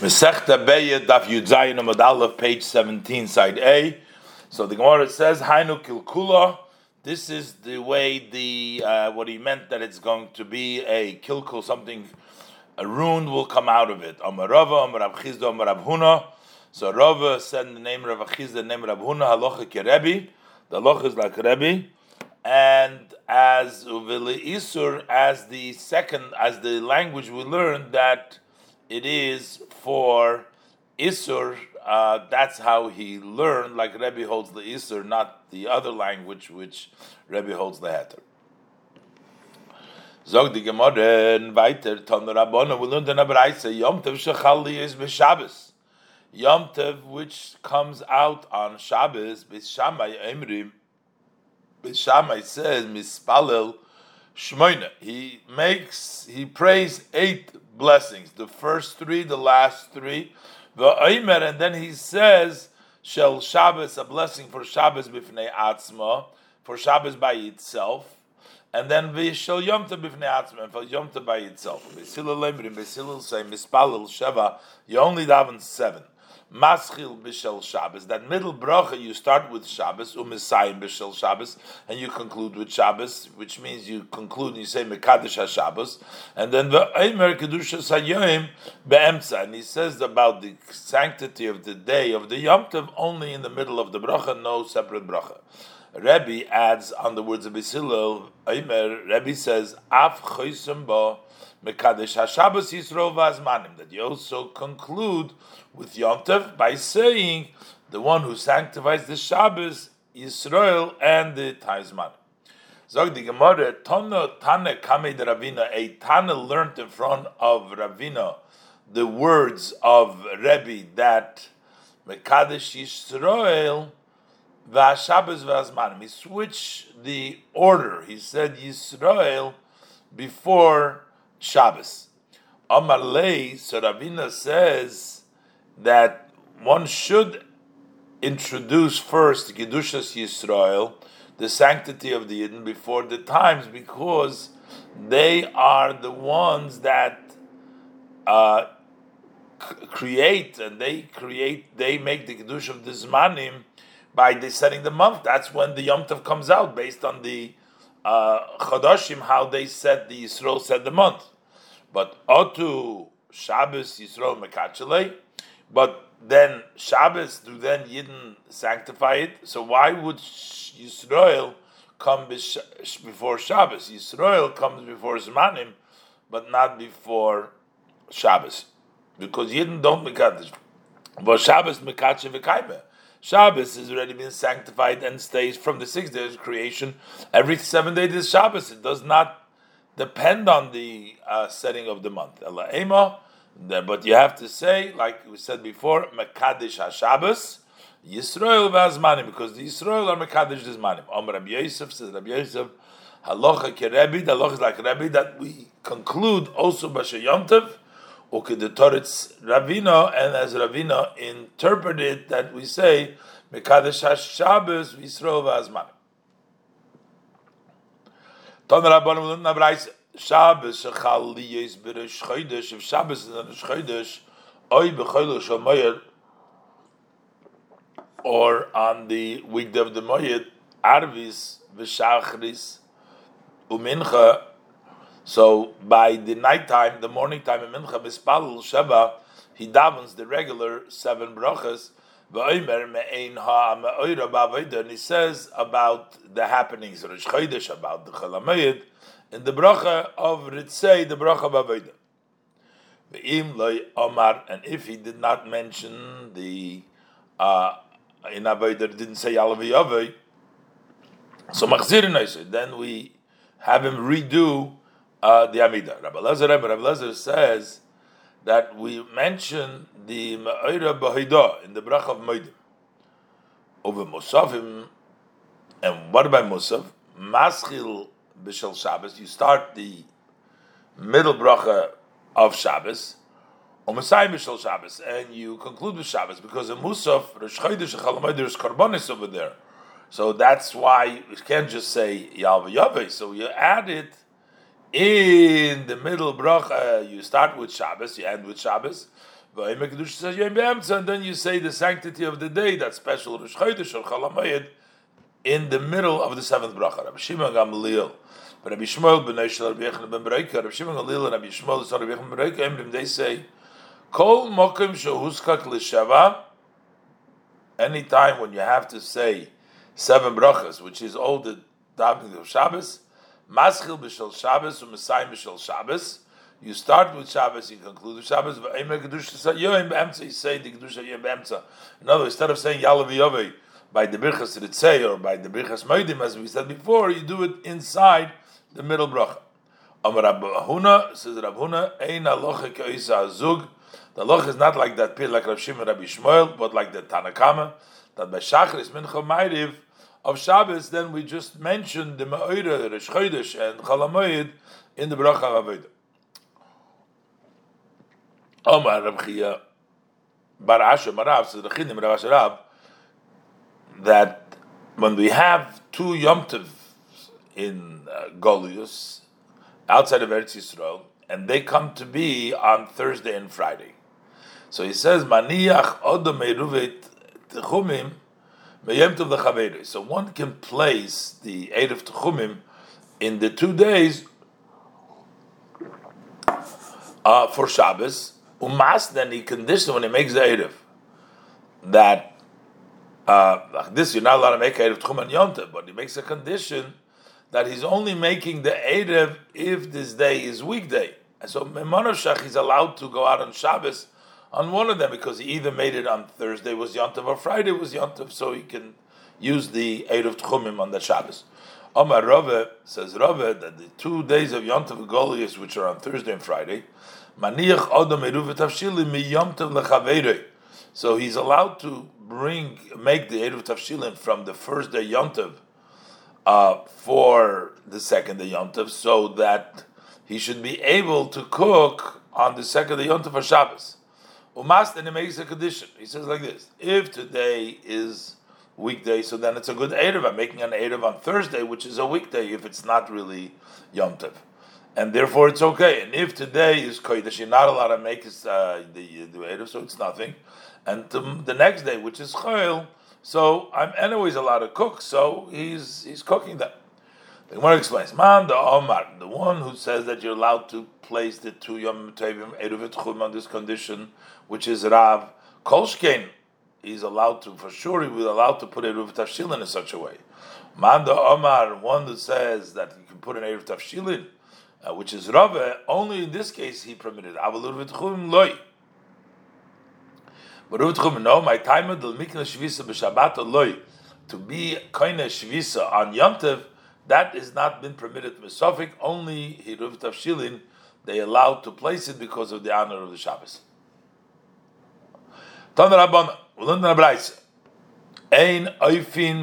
Mesechta Beya Daf Yudzayin Amud Aleph, page 17, side A. So the Gemara says, Hainu Kilkula. This is the way the uh, what he meant that it's going to be a kilkul, something a rune will come out of it. Amar Rava, Amar Rav Chisda, Amar Rav Huna. So Rava said the name of Chisda, the name of Huna, Halacha Kerebi. The halacha is like Rebbe, and as Uvili Isur, as the second, as the language we learned that it is for Isur, uh, that's how he learned, like Rebbe holds the Isur, not the other language which Rebbe holds the Heter. Zog die Gemorre weiter, Tomer Rabbona, we learned in Abraise, Yom Tov Shechali is B'Shabbos. Yom Tov, which comes out on Shabbos, B'Shamay Emrim, B'Shamay says, Mispalel Shmoina. He makes, he prays eight blessings. The first three, the last three. The Aimer, and then he says, Shel Shabbos, a blessing for Shabbos bifnei atzma, for Shabbos by itself. And then Vishal Yom Tov bifnei atzma, and for Yom Tov by itself. V'silul lemrim, v'silul say, mispalel sheva, you only daven seven. Maschil b'shel Shabbos. That middle bracha you start with Shabbos, umisayim b'shel Shabbos, and you conclude with Shabbos, which means you conclude and you say mekadosh haShabbos, and then the Eimer kedusha sayoim be'emtza, and he says about the sanctity of the day of the Yom Tov only in the middle of the bracha, no separate bracha. Rebbe adds on the words of Basilil, Eimer, Rebbe says, Af choisem bo Mekadesh HaShabbos Yisro Vazmanim, that you also conclude with Yom Tov by saying the one who sanctifies the Shabbos, Yisrael, and the Taizman. Zog the Gemara, Tana Tana Kame de Ravina, a Tana learned in front of Ravina the words of Rebbe that Mekadesh Yisrael VaShabbos Vazmanim. He switched the order. He said Yisrael before Shabbos. Amar Lei, so Ravina says that one should introduce first Kedushas Yisrael, the sanctity of the Yidden, before the times, because they are the ones that uh, c- create and they create, they make the Kedush of the Zmanim by the setting the month. That's when the Yom Tov comes out, based on the Chodashim, how they said the Yisrael said the month. But Otu Shabbos Yisrael Mekachele, but then Shabbos do then Yidden sanctify it. So why would Yisrael come before Shabbos? Yisrael comes before Zmanim, but not before Shabbos, because Yidden don't Mekadesh. But Shabbos Mekache v'kaime. Shabbos has already been sanctified and stays from the six days of creation. Every seven days is Shabbos. It does not depend on the uh, setting of the month. But you have to say, like we said before, Mekadesh HaShabbos, Yisrael v'Azmanim, because the Yisrael are Mekadesh Zmanim. Om Rabbi Yosef says Rabbi Yosef, Halacha kerebi, the halacha is like Rabbi, that we conclude also Basha Yom Ukidetoritz Ravina, and as Ravina interpreted that we say Mekadesh HaShabbos Yisrael v'Azmanim. Ton Rabbanim not write Shabbos shechal liyes b'resh chodesh. If Shabbos is on a chodesh, oy shamayir, or on the week of the Moyed, Arvis v'shachris umincha. So by the night time, the morning time in Mincha, Mispalul Sheva, he davens the regular seven brachas. And he says about the happenings, Rosh Chodesh, about the Chalamayid, in the bracha of Ritzei, the bracha of Omar, and if he did not mention the uh, in Avodah, didn't say Alavi Avoi, so then we have him redo uh, the Amida. Rabbi Lezer, Rabbi Lezer says that we mention the Ma'ira Bahida in the Brach of Moedim. Over Musafim, and what about Musaf? Maschil Bishal Shabbos, you start the middle bracha of Shabbos, Messiah Bishal Shabbos, and you conclude with Shabbos, because in Musaf, Rosh Chodesh there's Karbonis over there. So that's why you can't just say Yalva Yave, so you add it in the middle bracha, you start with Shabbos, you end with Shabbos. and then you say the sanctity of the day, that special Rosh Chodesh or Chalamayid, in the middle of the seventh bracha. Rabbi Shimon Gamaliel, Rabbi Shmuel ben Eishel, Rabbi Yechon ben Bereika, Rabbi Shimon Gamaliel, and Rabbi Shmuel, son Rabbi Yechon ben Bereika, they say, Kol mokim shehuskak l'shava, anytime when you have to say seven brachas, which is all the davening of Shabbos, maschil b'shel Shabbos, u'mesayim b'shel Shabbos, you start with Shabbos, you conclude with Shabbos. You say the kedusha yom be'emtza. In other words, instead of saying Yalav Yovei by the birchas ritzei or by the birchas moedim, as we said before, you do it inside the middle bracha. Amar Huna says Rab Huna, Ein alocha ke'isa azug. The loch is not like that pit like Rav Shimon Rabbi Shmuel, but like the Tanakama, that by Shachris Mincha Ma'ariv of Shabbos, then we just mentioned the Ma'ira, Rosh Chodesh, and Chalamoyed in the Bracha Avodah. Omar Rab Chiya Bar Asher Marav says the Chinim Rav Asher that when we have two Yom Tov in uh, Golius outside of Eretz Yisrael, and they come to be on Thursday and Friday. So he says, Maniach Odom Eruvet Lechaveri. So one can place the eight of Techumim in the two days uh, for Shabbos, Umas, then he conditioned when he makes the Erev that uh, like this, you're not allowed to make Erev Tchum and Yonte, but he makes a condition that he's only making the Erev if this day is weekday. And so Memonoshach is allowed to go out on Shabbos on one of them because he either made it on Thursday was Yontav or Friday was Yontav, so he can use the Erev Tchumim on the Shabbos. Omar Rove says Rove that the two days of Yontav Golius, which are on Thursday and Friday. So he's allowed to bring, make the Eruv Tavshilim from the first day Yontav uh, for the second day Yontav, so that he should be able to cook on the second day Yontav for Shabbos. Umas he makes a condition. He says like this: If today is weekday, so then it's a good Erev. I'm making an Erev on Thursday, which is a weekday if it's not really Yom Tov and therefore it's okay. And if today is kodesh, you're not allowed to make uh, the the erev, so it's nothing. And the next day, which is chayil, so I'm anyways allowed to cook. So he's he's cooking that. The Gemara explains, Man the Omar, the one who says that you're allowed to place the two Yom Tevim Eruv on this condition, which is Rav Kolshkein, he's allowed to, for sure, he will allowed to put Eruv Tafshilin in such a way. Man the Omar, one who says that you can put an Eruv Tafshilin, uh, which is Rava, only in this case he permitted. loy. But Ruvitchum, no, my time of the Mikna Shvisa b'Shabbat loy, to be koine Shvisa on Yom Yontev, that has not been permitted Mesofik, only Hiruv Tavshilin, they allowed to place it because of the honor of the Shabbos. Tan learned in the Ein oifin.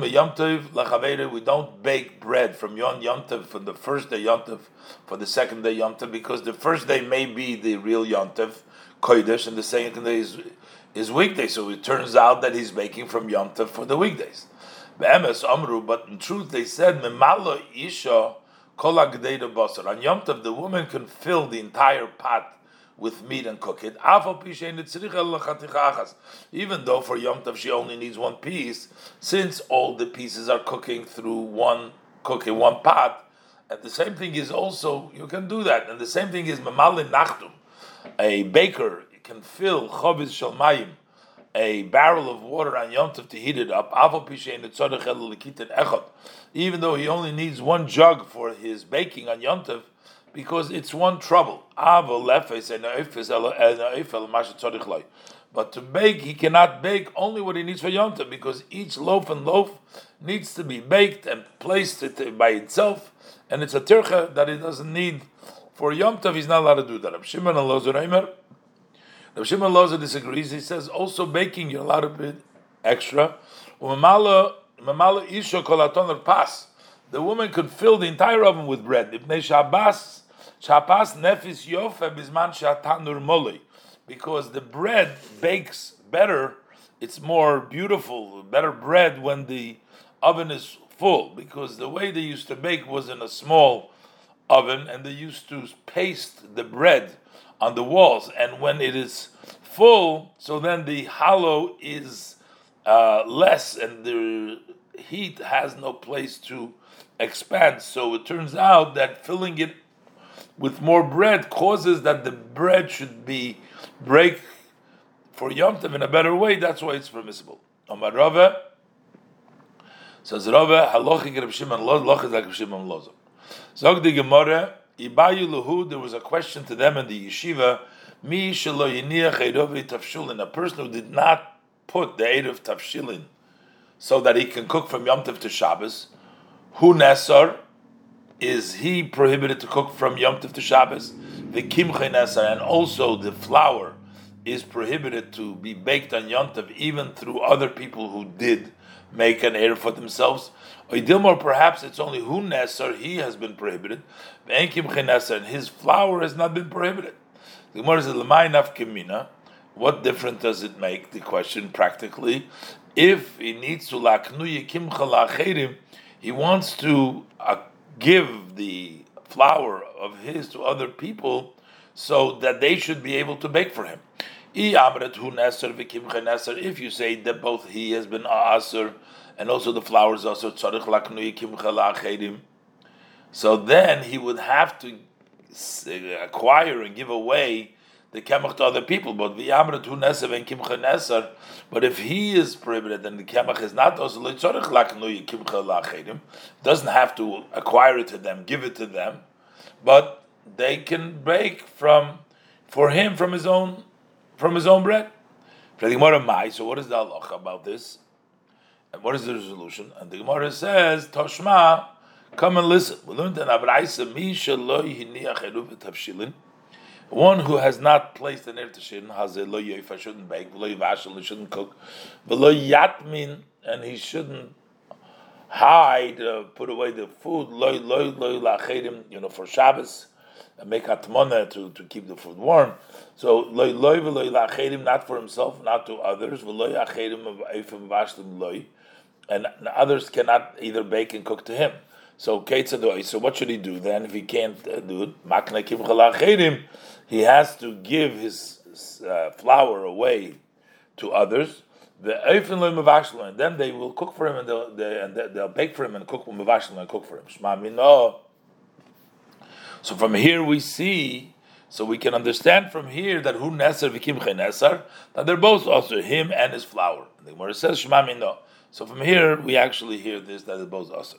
We don't bake bread from yon yomtov from the first day yomtov for the second day yomtov because the first day may be the real yomtov kodesh and the second day is is weekday. So it turns out that he's baking from yomtov for the weekdays. Be'emes amru, but in truth they said memalo isha kol basar. On yomtov the woman can fill the entire pot with meat and cook it. Even though for Yom Tov she only needs one piece, since all the pieces are cooking through one cook in one pot, and the same thing is also you can do that. And the same thing is mamalin nachtum. A baker can fill choviz shalmayim, a barrel of water on Yom Tov to heat it up. Even though he only needs one jug for his baking on Yom Tov, because it's one trouble. But to bake, he cannot bake only what he needs for Yom Tov, because each loaf and loaf needs to be baked and placed by itself, and it's a tircha that he doesn't need for Yom Tov. He's not allowed to do that. Rav Shimon Lozer disagrees. He says also baking you're allowed to bit extra. Er the woman could fill the entire oven with bread. Because the bread bakes better. It's more beautiful, better bread when the oven is full. Because the way they used to bake was in a small oven, and they used to paste the bread on the walls. And when it is full, so then the hollow is uh, less and the heat has no place to expand. So it turns out that filling it with more bread causes that the bread should be break for Yom Tov in a better way. That's why it's permissible. Omar Rava says Rava halachic Reb Shimon Loz Zog the Gemara Ibayu Luhu. There was a question to them in the yeshiva. Mi shelo tafshulin. A person who did not put the erev tafshilin so that he can cook from Yom Tov to Shabbos. Hu nesar is he prohibited to cook from Yom Tov to Shabbos? The kimche nesar and also the flour is prohibited to be baked on Yom Tov even through other people who did make an error for themselves. Or perhaps it's only Hu nesar he has been prohibited. And kimche nesar and his flour has not been prohibited. The Gemara says. What difference does it make? The question practically, if he needs to laknu yikim he wants to uh, give the flour of his to other people so that they should be able to bake for him. If you say that both he has been asur and also the flowers also flour is also so then he would have to acquire and give away the kemach to other people. But and kimcha. But if he is prohibited then the kemach is not also leitzorich laknu kimcha lachedim, doesn't have to acquire it to them, give it to them, but they can break from for him from his own from his own bread. So what is the halacha about this? And what is the resolution? And the Gemara says, Toshma, come and listen. We learned in one who has not placed an irtishin has a lo yoifa shouldn't bake, yivashel shouldn't cook, yatmin and he shouldn't hide, uh, put away the food, you know, for Shabbos, make atmona to, to keep the food warm. So lo lo lo lachedim, not for himself, not to others, lo yachedim efim vashlim lo, and others cannot either bake and cook to him. So So what should he do then if he can't uh, do it? Makna kim he has to give his uh, flour away to others. The and then they will cook for him and they'll, they, and they'll bake for him and cook and cook for him. Shma So from here we see, so we can understand from here that who neser v'kim neser that they're both also him and his flour. The Gemara says Shma So from here we actually hear this that they're both also.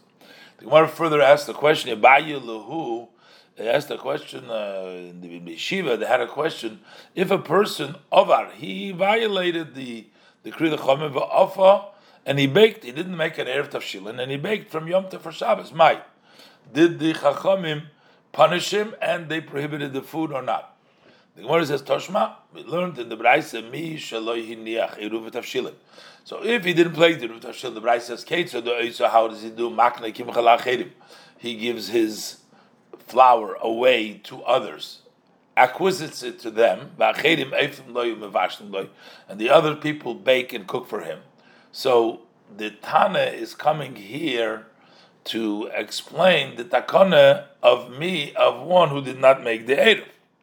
The Gemara further asks the question: Abayu they asked a question uh, in the Yeshiva. They had a question: If a person ovar he violated the the Kriya Chomim and he baked, he didn't make an erev tafshilin, and he baked from Yom Tov for Shabbos. Mai, did the Chachamim punish him and they prohibited the food or not? The Gemara says Toshma. We learned in the Brayse mi shaloi hiniach eruv tafshilin. So if he didn't play the eruv tafshilin, the Brayse says Kate. So how does he do makna kim He gives his flour away to others, acquisits it to them, and the other people bake and cook for him. So the Tana is coming here to explain the takana of me, of one who did not make the Erev.